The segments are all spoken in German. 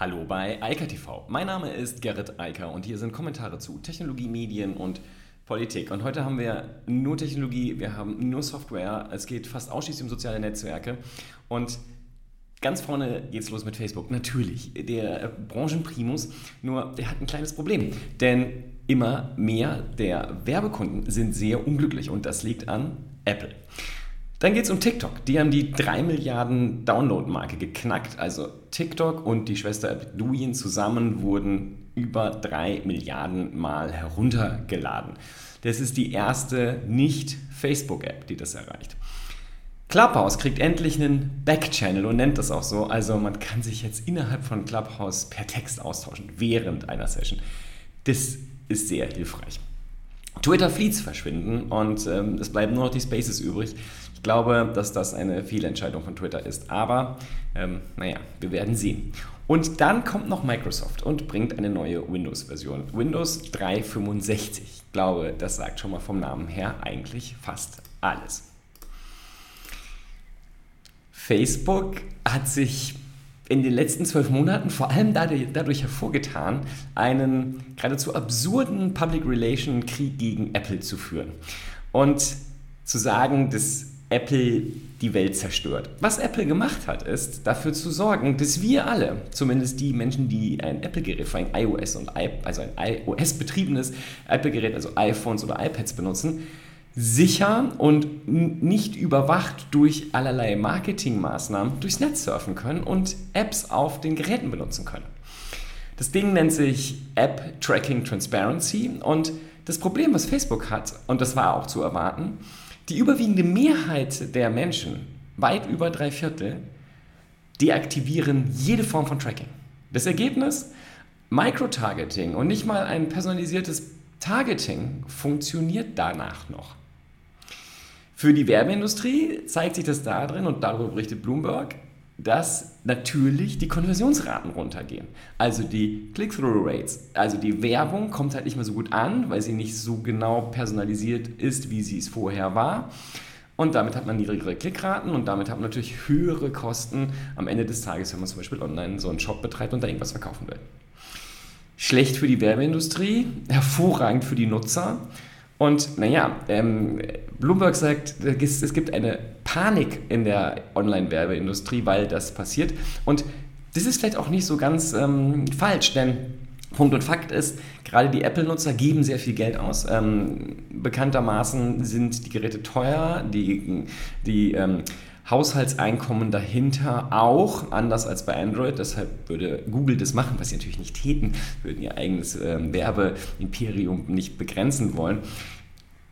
Hallo bei Eika TV. Mein Name ist Gerrit Eiker und hier sind Kommentare zu Technologie, Medien und Politik. Und heute haben wir nur Technologie, wir haben nur Software, es geht fast ausschließlich um soziale Netzwerke. Und ganz vorne geht es los mit Facebook. Natürlich, der Branchenprimus, nur der hat ein kleines Problem. Denn immer mehr der Werbekunden sind sehr unglücklich und das liegt an Apple. Dann geht es um TikTok. Die haben die 3 Milliarden Download-Marke geknackt. Also TikTok und die Schwester Douyin zusammen wurden über 3 Milliarden Mal heruntergeladen. Das ist die erste Nicht-Facebook-App, die das erreicht. Clubhouse kriegt endlich einen Backchannel und nennt das auch so. Also man kann sich jetzt innerhalb von Clubhouse per Text austauschen während einer Session. Das ist sehr hilfreich. Twitter-Fleets verschwinden und ähm, es bleiben nur noch die Spaces übrig. Ich glaube, dass das eine Fehlentscheidung von Twitter ist, aber ähm, naja, wir werden sehen. Und dann kommt noch Microsoft und bringt eine neue Windows-Version. Windows 365. Ich glaube, das sagt schon mal vom Namen her eigentlich fast alles. Facebook hat sich in den letzten zwölf Monaten vor allem dadurch hervorgetan, einen geradezu absurden Public Relation Krieg gegen Apple zu führen. Und zu sagen, dass Apple die Welt zerstört. Was Apple gemacht hat, ist dafür zu sorgen, dass wir alle, zumindest die Menschen, die ein Apple-Gerät, vor allem iOS und I, also ein iOS-betriebenes Apple-Gerät, also iPhones oder iPads benutzen, sicher und nicht überwacht durch allerlei Marketingmaßnahmen durchs Netz surfen können und Apps auf den Geräten benutzen können. Das Ding nennt sich App Tracking Transparency und das Problem, was Facebook hat, und das war auch zu erwarten, die überwiegende Mehrheit der Menschen, weit über drei Viertel, deaktivieren jede Form von Tracking. Das Ergebnis? Microtargeting und nicht mal ein personalisiertes Targeting funktioniert danach noch. Für die Werbeindustrie zeigt sich das darin, und darüber berichtet Bloomberg, dass natürlich die Konversionsraten runtergehen. Also die Click-Through-Rates. Also die Werbung kommt halt nicht mehr so gut an, weil sie nicht so genau personalisiert ist, wie sie es vorher war. Und damit hat man niedrigere Klickraten und damit hat man natürlich höhere Kosten am Ende des Tages, wenn man zum Beispiel online so einen Shop betreibt und da irgendwas verkaufen will. Schlecht für die Werbeindustrie, hervorragend für die Nutzer. Und naja, ähm, Bloomberg sagt, es gibt eine Panik in der Online-Werbeindustrie, weil das passiert. Und das ist vielleicht auch nicht so ganz ähm, falsch, denn Punkt und Fakt ist, gerade die Apple-Nutzer geben sehr viel Geld aus. Ähm, bekanntermaßen sind die Geräte teuer, die, die ähm, Haushaltseinkommen dahinter auch, anders als bei Android. Deshalb würde Google das machen, was sie natürlich nicht täten, würden ihr eigenes äh, Werbeimperium nicht begrenzen wollen.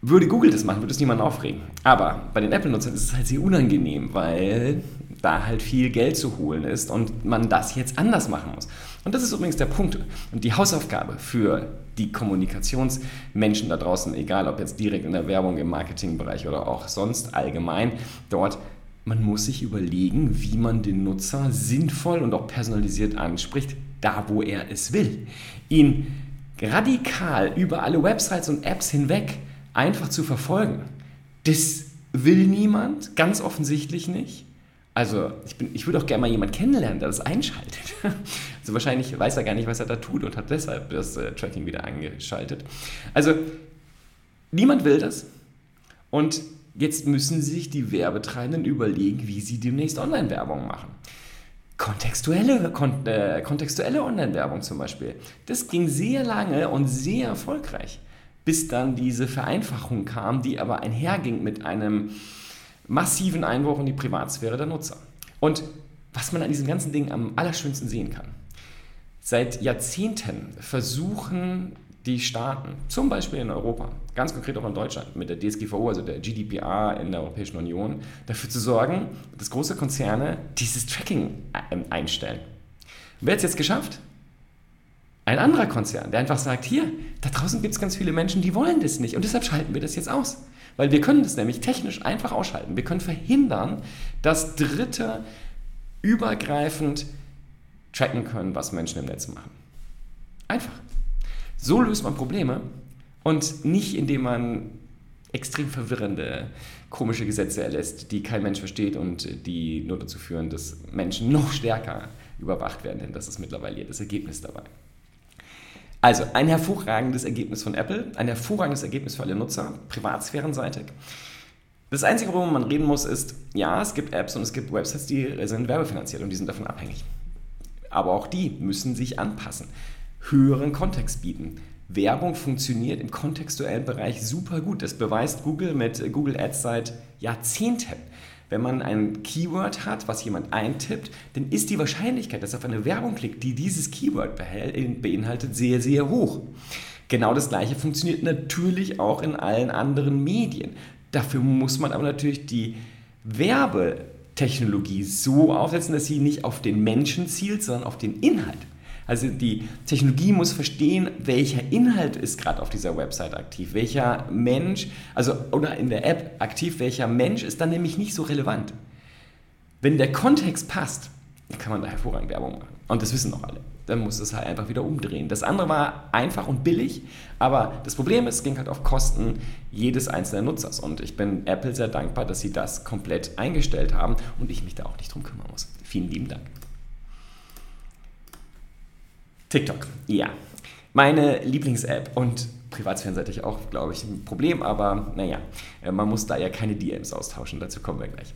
Würde Google das machen, würde es niemand aufregen. Aber bei den Apple-Nutzern ist es halt sehr unangenehm, weil da halt viel Geld zu holen ist und man das jetzt anders machen muss. Und das ist übrigens der Punkt und die Hausaufgabe für die Kommunikationsmenschen da draußen, egal ob jetzt direkt in der Werbung, im Marketingbereich oder auch sonst allgemein, dort man muss sich überlegen, wie man den Nutzer sinnvoll und auch personalisiert anspricht, da wo er es will. Ihn radikal über alle Websites und Apps hinweg einfach zu verfolgen, das will niemand, ganz offensichtlich nicht. Also ich, ich würde auch gerne mal jemanden kennenlernen, der das einschaltet. Also wahrscheinlich weiß er gar nicht, was er da tut und hat deshalb das äh, Tracking wieder eingeschaltet. Also niemand will das. Und Jetzt müssen sich die Werbetreibenden überlegen, wie sie demnächst Online-Werbung machen. Kontextuelle, kon äh, kontextuelle Online-Werbung zum Beispiel. Das ging sehr lange und sehr erfolgreich, bis dann diese Vereinfachung kam, die aber einherging mit einem massiven Einbruch in die Privatsphäre der Nutzer. Und was man an diesen ganzen Dingen am allerschönsten sehen kann. Seit Jahrzehnten versuchen die Staaten, zum Beispiel in Europa, ganz konkret auch in Deutschland mit der DSGVO, also der GDPR in der Europäischen Union, dafür zu sorgen, dass große Konzerne dieses Tracking ähm, einstellen. Wer hat es jetzt geschafft? Ein anderer Konzern, der einfach sagt, hier, da draußen gibt es ganz viele Menschen, die wollen das nicht und deshalb schalten wir das jetzt aus. Weil wir können das nämlich technisch einfach ausschalten. Wir können verhindern, dass Dritte übergreifend tracken können, was Menschen im Netz machen. Einfach. So löst man Probleme und nicht indem man extrem verwirrende, komische Gesetze erlässt, die kein Mensch versteht und die nur dazu führen, dass Menschen noch stärker überwacht werden, denn das ist mittlerweile das Ergebnis dabei. Also ein hervorragendes Ergebnis von Apple, ein hervorragendes Ergebnis für alle Nutzer, privatsphärenseitig. Das Einzige, worüber man reden muss, ist, ja, es gibt Apps und es gibt Websites, die sind werbefinanziert und die sind davon abhängig. Aber auch die müssen sich anpassen, höheren Kontext bieten. Werbung funktioniert im kontextuellen Bereich super gut. Das beweist Google mit Google Ads seit Jahrzehnten. Wenn man ein Keyword hat, was jemand eintippt, dann ist die Wahrscheinlichkeit, dass er auf eine Werbung klickt, die dieses Keyword beinhaltet, sehr, sehr hoch. Genau das gleiche funktioniert natürlich auch in allen anderen Medien. Dafür muss man aber natürlich die Werbetechnologie so aufsetzen, dass sie nicht auf den Menschen zielt, sondern auf den Inhalt. Also die Technologie muss verstehen, welcher Inhalt ist gerade auf dieser Website aktiv, welcher Mensch, also oder in der App aktiv, welcher Mensch ist dann nämlich nicht so relevant. Wenn der Kontext passt, kann man da hervorragend Werbung machen. Und das wissen doch alle. Dann muss es halt einfach wieder umdrehen. Das andere war einfach und billig, aber das Problem ist, es ging halt auf Kosten jedes einzelnen Nutzers. Und ich bin Apple sehr dankbar, dass sie das komplett eingestellt haben und ich mich da auch nicht drum kümmern muss. Vielen lieben Dank. TikTok, ja. Meine Lieblings-App und privatsphärenseitig auch, glaube ich, ein Problem, aber naja, äh, man muss da ja keine DMs austauschen, dazu kommen wir gleich.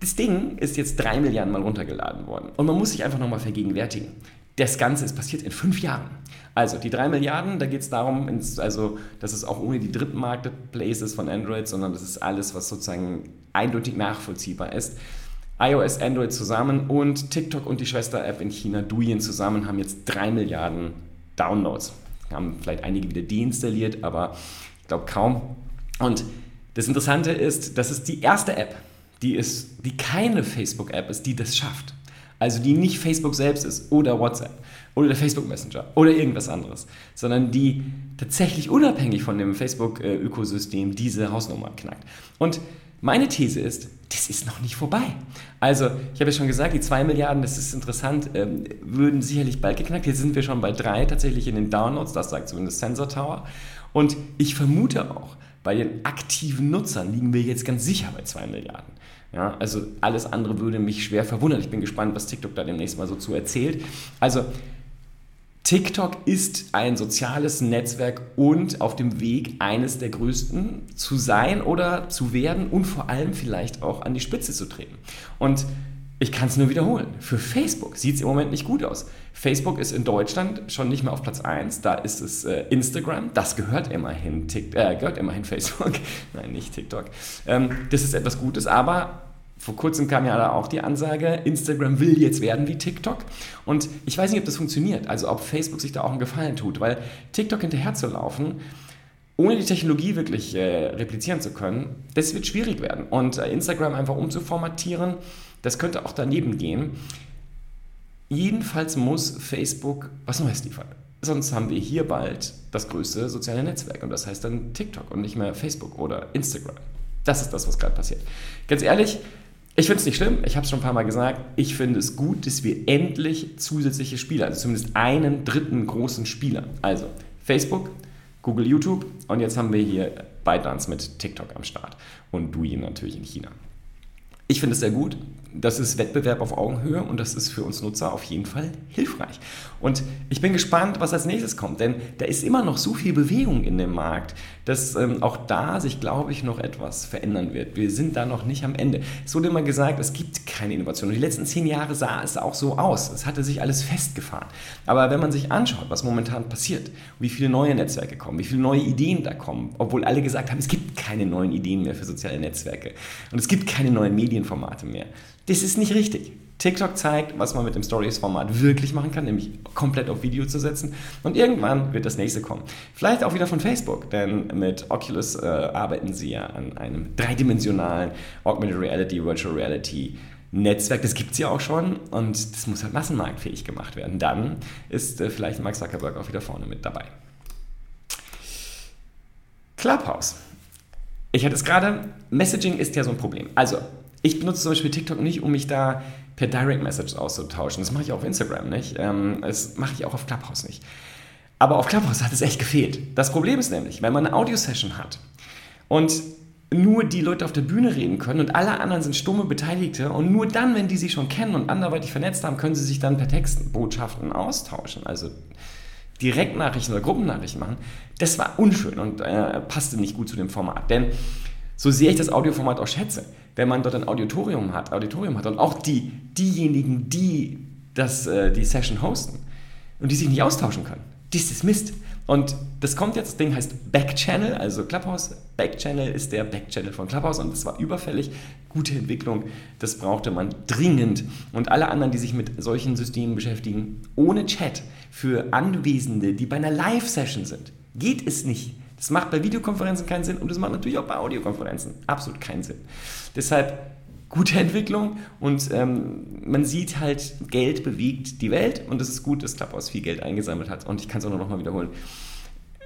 Das Ding ist jetzt drei Milliarden Mal runtergeladen worden und man muss sich einfach nochmal vergegenwärtigen. Das Ganze ist passiert in fünf Jahren. Also die drei Milliarden, da geht es darum, also, dass es auch ohne die dritten Marketplaces von Android, sondern das ist alles, was sozusagen eindeutig nachvollziehbar ist iOS, Android zusammen und TikTok und die Schwester-App in China, Douyin zusammen, haben jetzt 3 Milliarden Downloads. Haben vielleicht einige wieder deinstalliert, aber ich glaube kaum. Und das Interessante ist, das ist die erste App, die, ist, die keine Facebook-App ist, die das schafft. Also die nicht Facebook selbst ist oder WhatsApp oder der Facebook Messenger oder irgendwas anderes, sondern die tatsächlich unabhängig von dem Facebook-Ökosystem diese Hausnummer knackt. Und meine These ist, das ist noch nicht vorbei. Also, ich habe ja schon gesagt, die 2 Milliarden, das ist interessant, ähm, würden sicherlich bald geknackt. Jetzt sind wir schon bei 3 tatsächlich in den Downloads, das sagt zumindest Sensor Tower. Und ich vermute auch, bei den aktiven Nutzern liegen wir jetzt ganz sicher bei 2 Milliarden. Ja, also alles andere würde mich schwer verwundern. Ich bin gespannt, was TikTok da demnächst mal so zu erzählt. Also TikTok ist ein soziales Netzwerk und auf dem Weg, eines der größten zu sein oder zu werden und vor allem vielleicht auch an die Spitze zu treten. Und ich kann es nur wiederholen. Für Facebook sieht es im Moment nicht gut aus. Facebook ist in Deutschland schon nicht mehr auf Platz 1. Da ist es äh, Instagram. Das gehört immerhin, Tik äh, gehört immerhin Facebook. Nein, nicht TikTok. Ähm, das ist etwas Gutes, aber vor kurzem kam ja da auch die Ansage, Instagram will jetzt werden wie TikTok. Und ich weiß nicht, ob das funktioniert, also ob Facebook sich da auch einen Gefallen tut, weil TikTok hinterherzulaufen, ohne die Technologie wirklich äh, replizieren zu können, das wird schwierig werden. Und äh, Instagram einfach umzuformatieren, das könnte auch daneben gehen. Jedenfalls muss Facebook was Neues liefern. Sonst haben wir hier bald das größte soziale Netzwerk und das heißt dann TikTok und nicht mehr Facebook oder Instagram. Das ist das, was gerade passiert. Ganz ehrlich, ich finde es nicht schlimm, ich habe es schon ein paar Mal gesagt. Ich finde es gut, dass wir endlich zusätzliche Spieler, also zumindest einen dritten großen Spieler, also Facebook, Google, YouTube und jetzt haben wir hier ByteDance mit TikTok am Start und Douyin natürlich in China. Ich finde es sehr gut. Das ist Wettbewerb auf Augenhöhe und das ist für uns Nutzer auf jeden Fall hilfreich. Und ich bin gespannt, was als nächstes kommt, denn da ist immer noch so viel Bewegung in dem Markt, dass ähm, auch da sich, glaube ich, noch etwas verändern wird. Wir sind da noch nicht am Ende. Es wurde immer gesagt, es gibt keine Innovation. Und die letzten zehn Jahre sah es auch so aus. Es hatte sich alles festgefahren. Aber wenn man sich anschaut, was momentan passiert, wie viele neue Netzwerke kommen, wie viele neue Ideen da kommen, obwohl alle gesagt haben, es gibt keine neuen Ideen mehr für soziale Netzwerke und es gibt keine neuen Medienformate mehr. Das ist nicht richtig. TikTok zeigt, was man mit dem Stories-Format wirklich machen kann, nämlich komplett auf Video zu setzen. Und irgendwann wird das nächste kommen. Vielleicht auch wieder von Facebook, denn mit Oculus äh, arbeiten sie ja an einem dreidimensionalen Augmented Reality, Virtual Reality Netzwerk. Das gibt es ja auch schon und das muss halt massenmarktfähig gemacht werden. Dann ist äh, vielleicht Mark Zuckerberg auch wieder vorne mit dabei. Clubhouse. Ich hatte es gerade, Messaging ist ja so ein Problem. Also, ich benutze zum Beispiel TikTok nicht, um mich da per Direct Message auszutauschen. Das mache ich auch auf Instagram nicht. Ähm, das mache ich auch auf Clubhouse nicht. Aber auf Clubhouse hat es echt gefehlt. Das Problem ist nämlich, wenn man eine Audio-Session hat, Und nur die Leute auf der Bühne reden können und alle anderen sind stumme Beteiligte und nur dann, wenn die sich schon kennen und anderweitig vernetzt haben, können sie sich dann per Textbotschaften austauschen. Also Direktnachrichten oder Gruppennachrichten machen. Das war unschön und äh, passte nicht gut zu dem Format. Denn so sehr ich das Audioformat auch schätze, wenn man dort ein Auditorium hat, Auditorium hat und auch die, diejenigen, die das, äh, die Session hosten und die sich nicht austauschen können, das ist Mist. Und das kommt jetzt, das Ding heißt Backchannel, also Clubhouse. Backchannel ist der Backchannel von Clubhouse und das war überfällig. Gute Entwicklung, das brauchte man dringend. Und alle anderen, die sich mit solchen Systemen beschäftigen, ohne Chat für Anwesende, die bei einer Live-Session sind, geht es nicht. Das macht bei Videokonferenzen keinen Sinn und das macht natürlich auch bei Audiokonferenzen absolut keinen Sinn. Deshalb gute Entwicklung und ähm, man sieht halt, Geld bewegt die Welt und es ist gut, dass Clubhouse viel Geld eingesammelt hat und ich kann es auch noch mal wiederholen.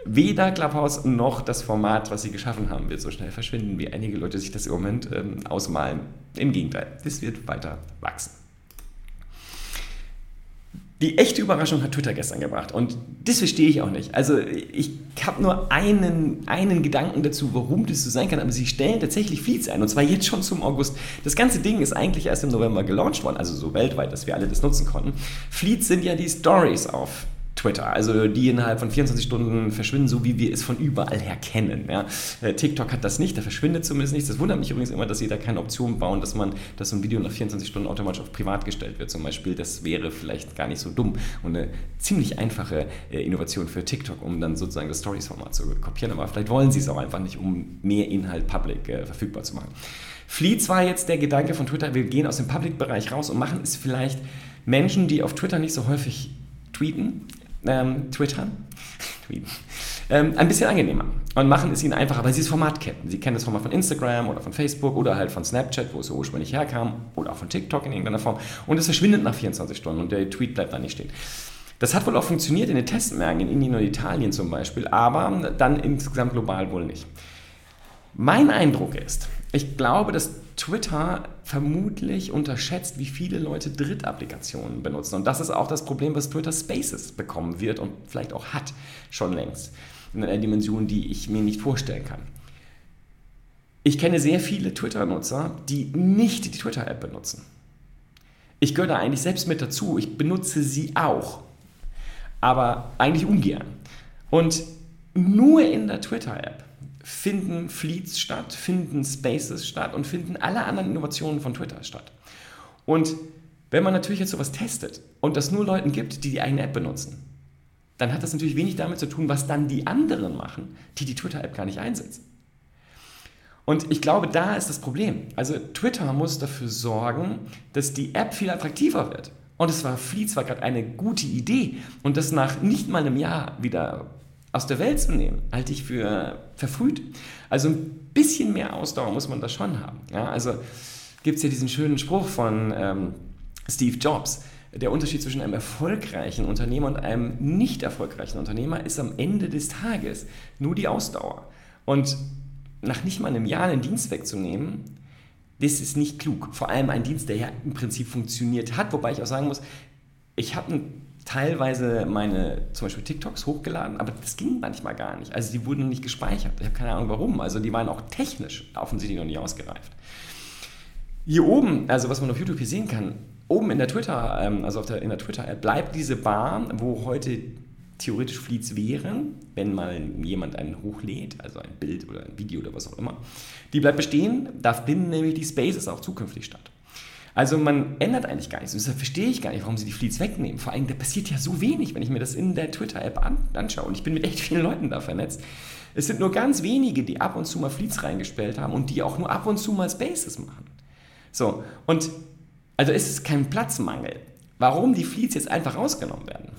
Weder Clubhouse noch das Format, was sie geschaffen haben, wird so schnell verschwinden, wie einige Leute sich das im Moment ähm, ausmalen. Im Gegenteil, es wird weiter wachsen. Die echte Überraschung hat Twitter gestern gebracht und das verstehe ich auch nicht. Also ich habe nur einen, einen Gedanken dazu, warum das so sein kann, aber sie stellen tatsächlich Fleets ein und zwar jetzt schon zum August. Das ganze Ding ist eigentlich erst im November gelauncht worden, also so weltweit, dass wir alle das nutzen konnten. Fleets sind ja die Stories auf Twitter, also die innerhalb von 24 Stunden verschwinden, so wie wir es von überall her kennen. Ja. Äh, TikTok hat das nicht, da verschwindet zumindest nichts. Das wundert mich übrigens immer, dass sie da keine Option bauen, dass man, dass so ein Video nach 24 Stunden automatisch auf privat gestellt wird zum Beispiel. Das wäre vielleicht gar nicht so dumm und eine ziemlich einfache äh, Innovation für TikTok, um dann sozusagen das Stories-Format zu kopieren. Aber vielleicht wollen sie es auch einfach nicht, um mehr Inhalt public äh, verfügbar zu machen. Fleets war jetzt der Gedanke von Twitter, wir gehen aus dem Public-Bereich raus und machen es vielleicht Menschen, die auf Twitter nicht so häufig tweeten, ähm, twittern, tweeten, ähm, ein bisschen angenehmer und machen es ihnen einfacher, weil sie das Format kennen. Sie kennen das Format von Instagram oder von Facebook oder halt von Snapchat, wo es ursprünglich herkam, oder auch von TikTok in irgendeiner Form. Und es verschwindet nach 24 Stunden und der Tweet bleibt da nicht stehen. Das hat wohl auch funktioniert in den Testmärkten in Indien und Italien zum Beispiel, aber dann insgesamt global wohl nicht. Mein Eindruck ist, ich glaube, dass Twitter vermutlich unterschätzt, wie viele Leute Drittapplikationen benutzen. Und das ist auch das Problem, was Twitter Spaces bekommen wird und vielleicht auch hat schon längst. In einer Dimension, die ich mir nicht vorstellen kann. Ich kenne sehr viele Twitter-Nutzer, die nicht die Twitter-App benutzen. Ich gehöre da eigentlich selbst mit dazu. Ich benutze sie auch. Aber eigentlich ungern. Und nur in der Twitter-App finden Fleets statt, finden Spaces statt und finden alle anderen Innovationen von Twitter statt. Und wenn man natürlich jetzt sowas testet und das nur Leuten gibt, die die eigene App benutzen, dann hat das natürlich wenig damit zu tun, was dann die anderen machen, die die Twitter-App gar nicht einsetzen. Und ich glaube, da ist das Problem. Also Twitter muss dafür sorgen, dass die App viel attraktiver wird. Und es war Fleets war gerade eine gute Idee und das nach nicht mal einem Jahr wieder aus der Welt zu nehmen, halte ich für verfrüht. Also ein bisschen mehr Ausdauer muss man da schon haben. Ja, also gibt es ja diesen schönen Spruch von ähm, Steve Jobs. Der Unterschied zwischen einem erfolgreichen Unternehmer und einem nicht erfolgreichen Unternehmer ist am Ende des Tages nur die Ausdauer. Und nach nicht mal einem Jahr einen Dienst wegzunehmen, das ist nicht klug. Vor allem ein Dienst, der ja im Prinzip funktioniert hat, wobei ich auch sagen muss, ich habe einen teilweise meine zum Beispiel TikToks hochgeladen, aber das ging manchmal gar nicht. Also die wurden nicht gespeichert. Ich habe keine Ahnung warum. Also die waren auch technisch offensichtlich noch nicht ausgereift. Hier oben, also was man auf YouTube hier sehen kann, oben in der Twitter, ähm, also auf der, in der Twitter-App, bleibt diese Bar, wo heute theoretisch Fleets wären, wenn mal jemand einen hochlädt, also ein Bild oder ein Video oder was auch immer. Die bleibt bestehen, da finden nämlich die Spaces auch zukünftig statt. Also man ändert eigentlich gar nichts. Deshalb verstehe ich gar nicht, warum sie die Fleets wegnehmen. Vor allem, da passiert ja so wenig, wenn ich mir das in der Twitter-App an, anschaue. Und ich bin mit echt vielen Leuten da vernetzt. Es sind nur ganz wenige, die ab und zu mal Fleets reingestellt haben und die auch nur ab und zu mal Spaces machen. So, und also ist es kein Platzmangel. Warum die Fleets jetzt einfach rausgenommen werden,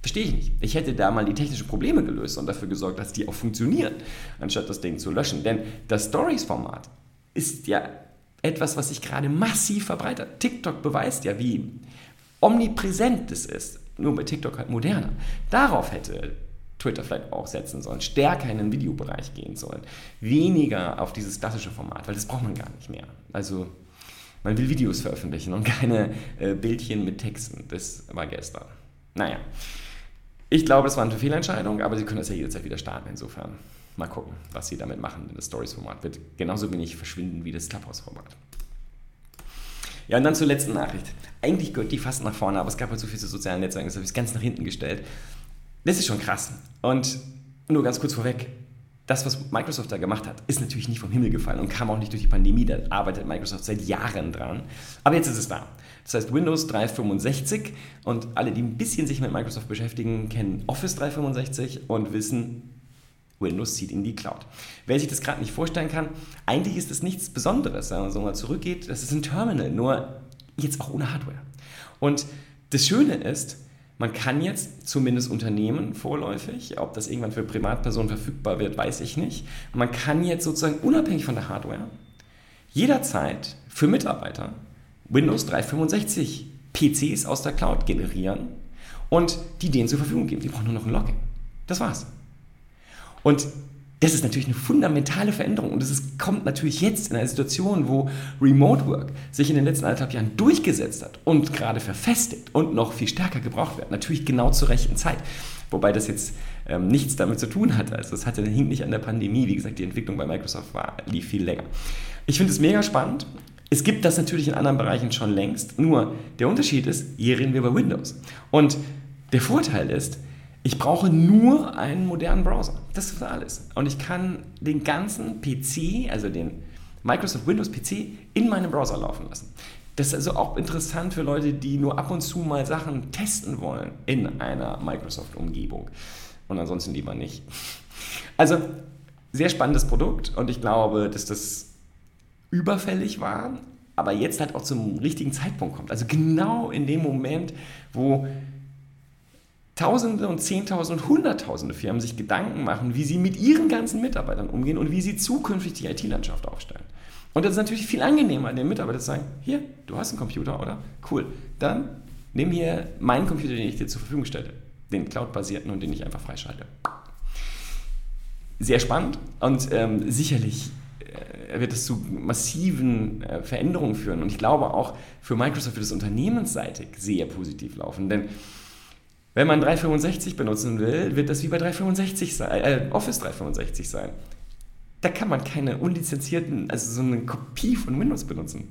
verstehe ich nicht. Ich hätte da mal die technischen Probleme gelöst und dafür gesorgt, dass die auch funktionieren, anstatt das Ding zu löschen. Denn das Stories-Format ist ja etwas, was sich gerade massiv verbreitet. TikTok beweist ja, wie omnipräsent es ist. Nur bei TikTok halt moderner. Darauf hätte Twitter vielleicht auch setzen sollen, stärker in den Videobereich gehen sollen, weniger auf dieses klassische Format, weil das braucht man gar nicht mehr. Also man will Videos veröffentlichen und keine äh, Bildchen mit Texten. Das war gestern. Naja, ich glaube, es war eine Fehlentscheidung, aber Sie können das ja jederzeit wieder starten insofern. Mal gucken, was sie damit machen. Das Stories-Format wird genauso wenig verschwinden wie das Clubhouse-Format. Ja, und dann zur letzten Nachricht. Eigentlich gehört die fast nach vorne, aber es gab halt so viel zu sozialen Netzwerken, das habe ich ganz nach hinten gestellt. Das ist schon krass. Und nur ganz kurz vorweg, das, was Microsoft da gemacht hat, ist natürlich nicht vom Himmel gefallen und kam auch nicht durch die Pandemie. Da arbeitet Microsoft seit Jahren dran. Aber jetzt ist es da. Das heißt Windows 365 und alle, die ein bisschen sich mit Microsoft beschäftigen, kennen Office 365 und wissen, Windows zieht in die Cloud. Wer sich das gerade nicht vorstellen kann, eigentlich ist das nichts Besonderes. Wenn man so mal zurückgeht, das ist ein Terminal, nur jetzt auch ohne Hardware. Und das Schöne ist, man kann jetzt zumindest Unternehmen vorläufig, ob das irgendwann für Privatpersonen verfügbar wird, weiß ich nicht. Man kann jetzt sozusagen unabhängig von der Hardware jederzeit für Mitarbeiter Windows 365 PCs aus der Cloud generieren und die denen zur Verfügung geben. Die brauchen nur noch ein Login. Das war's. Und das ist natürlich eine fundamentale Veränderung und es kommt natürlich jetzt in einer Situation, wo Remote Work sich in den letzten anderthalb Jahren durchgesetzt hat und gerade verfestigt und noch viel stärker gebraucht wird. Natürlich genau zur rechten Zeit. Wobei das jetzt ähm, nichts damit zu tun hatte. Also es hatte, hing nicht an der Pandemie. Wie gesagt, die Entwicklung bei Microsoft war, lief viel länger. Ich finde es mega spannend. Es gibt das natürlich in anderen Bereichen schon längst. Nur der Unterschied ist, hier reden wir über Windows. Und der Vorteil ist, ich brauche nur einen modernen Browser. Das ist alles. Und ich kann den ganzen PC, also den Microsoft Windows PC, in meinem Browser laufen lassen. Das ist also auch interessant für Leute, die nur ab und zu mal Sachen testen wollen in einer Microsoft-Umgebung. Und ansonsten lieber nicht. Also, sehr spannendes Produkt und ich glaube, dass das überfällig war, aber jetzt halt auch zum richtigen Zeitpunkt kommt. Also genau in dem Moment, wo Tausende und Zehntausende und Hunderttausende Firmen sich Gedanken machen, wie sie mit ihren ganzen Mitarbeitern umgehen und wie sie zukünftig die IT-Landschaft aufstellen. Und das ist natürlich viel angenehmer, den Mitarbeitern zu sagen, hier, du hast einen Computer, oder? Cool. Dann nimm hier meinen Computer, den ich dir zur Verfügung stelle. Den Cloud-basierten und den ich einfach freischalte. Sehr spannend und ähm, sicherlich wird es zu massiven äh, Veränderungen führen. Und ich glaube auch für Microsoft wird es unternehmensseitig sehr positiv laufen. Denn wenn man 365 benutzen will, wird das wie bei 365 sein, äh, Office 365 sein. Da kann man keine unlizenzierten, also so eine Kopie von Windows benutzen.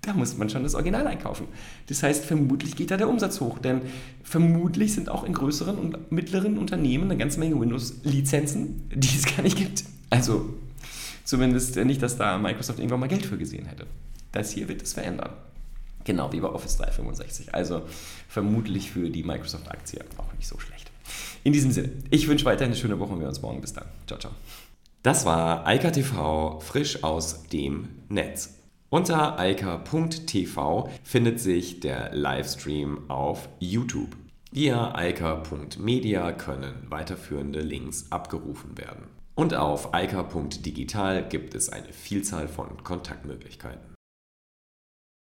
Da muss man schon das Original einkaufen. Das heißt, vermutlich geht da der Umsatz hoch, denn vermutlich sind auch in größeren und mittleren Unternehmen eine ganze Menge Windows-Lizenzen, die es gar nicht gibt. Also zumindest nicht, dass da Microsoft irgendwann mal Geld für gesehen hätte. Das hier wird es verändern. Genau wie bei Office 365. Also vermutlich für die Microsoft-Aktie auch nicht so schlecht. In diesem Sinne, ich wünsche weiterhin eine schöne Woche und wir uns morgen. Bis dann. Ciao, ciao. Das war Eika TV frisch aus dem Netz. Unter eika.tv findet sich der Livestream auf YouTube. Via eika.media können weiterführende Links abgerufen werden. Und auf eika.digital gibt es eine Vielzahl von Kontaktmöglichkeiten.